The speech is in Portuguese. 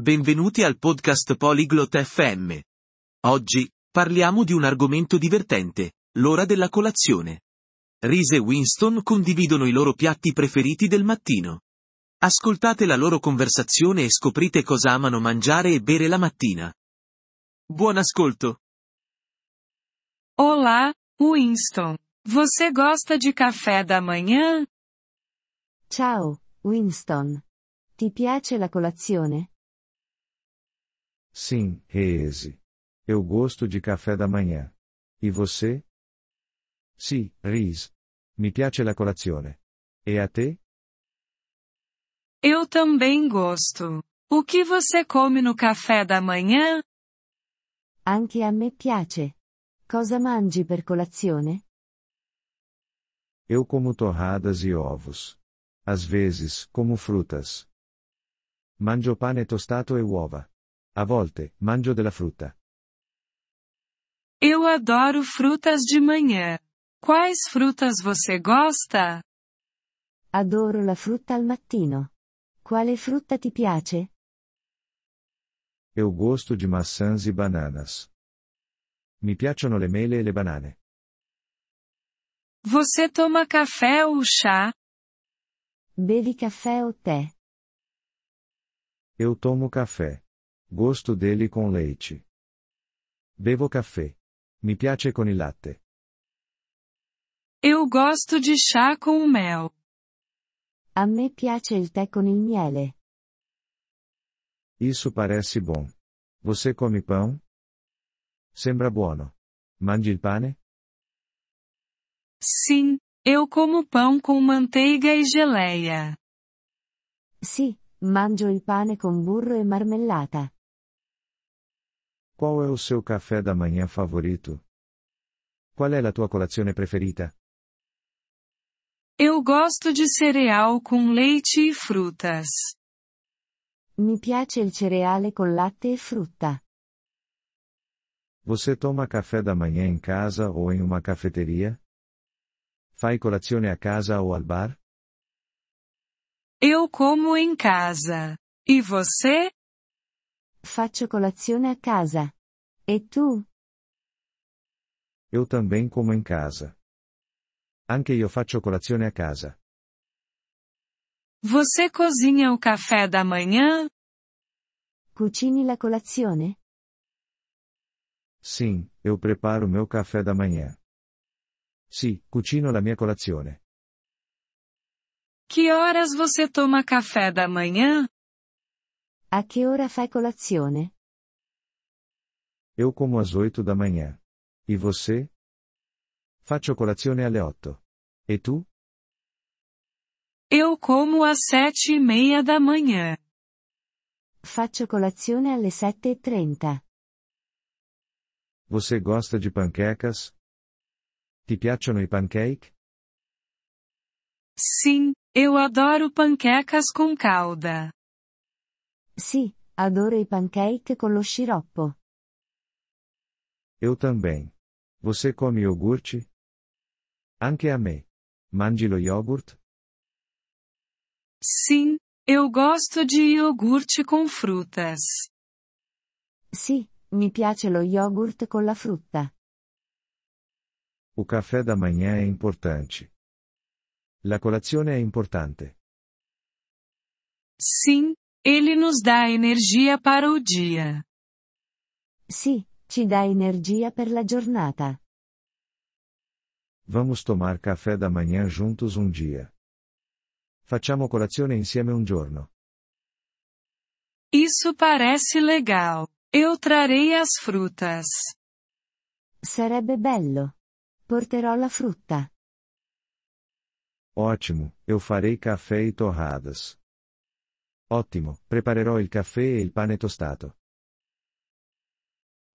Benvenuti al podcast Polyglot FM. Oggi, parliamo di un argomento divertente, l'ora della colazione. Reese e Winston condividono i loro piatti preferiti del mattino. Ascoltate la loro conversazione e scoprite cosa amano mangiare e bere la mattina. Buon ascolto! Olá, Winston. Você gosta de café da manhã? Ciao, Winston. Ti piace la colazione? Sim, Reese. Eu gosto de café da manhã. E você? Sì, Reese. Mi piace la colazione. E a te? Eu também gosto. O que você come no café da manhã? Anche a me piace. Cosa mangi per colazione? Eu como torradas e ovos. Às vezes, como frutas. Mangio pane tostato e uova. A volte, mangio della frutta. Eu adoro frutas de manhã. Quais frutas você gosta? Adoro la frutta al mattino. Quale frutta ti piace? Eu gosto de maçãs e bananas. Mi piacciono le mele e le banane. Você toma café ou chá? Bevi caffè o tè? Eu tomo café. Gosto dele com leite. Bevo caffè. Mi piace con il latte. Eu gosto de chá com mel. A me piace il tè con il miele. Isso parece bom. Você come pão? Sembra buono. Mangi il pane? Sim, eu como pão com manteiga e geleia. Sì, mangio il pane con burro e marmellata. Qual é o seu café da manhã favorito? Qual é a tua colazione preferita? Eu gosto de cereal com leite e frutas. Mi piace il cereale con latte e frutta. Você toma café da manhã em casa ou em uma cafeteria? Fai colazione a casa ou al bar? Eu como em casa. E você? Faccio colazione a casa. E tu? Eu também como em casa. Anche io faccio colazione a casa. Você cozinha o café da manhã? Cucini la colazione? Sim, eu preparo meu café da manhã. Sì, cucino la mia colazione. Que horas você toma café da manhã? A che ora fai colazione? Eu como às oito da manhã. E você? Faccio colazione alle otto. E tu? Eu como às sete e meia da manhã. Faccio colazione alle sette e trenta. Você gosta de panquecas? Ti piacciono i pancake? Sim, eu adoro panquecas com calda. Sì, adoro i pancake con lo sciroppo. Eu também. Você come iogurte? Anche a me. Mangi lo yogurt? Sim, eu gosto de iogurte com frutas. Sì, mi piace lo yogurt con la frutta. O café da manhã é importante. La colazione è importante. Sim, ele nos dá energia para o dia. Sì, ci dà energia per la giornata. Vamos tomar café da manhã juntos um dia. Facciamo colazione insieme un giorno. Isso parece legal. Eu trarei as frutas. Sarebbe bello. Porterò la frutta. Ótimo, eu farei café e torradas. Ótimo, preparerò il caffè e il pane tostato.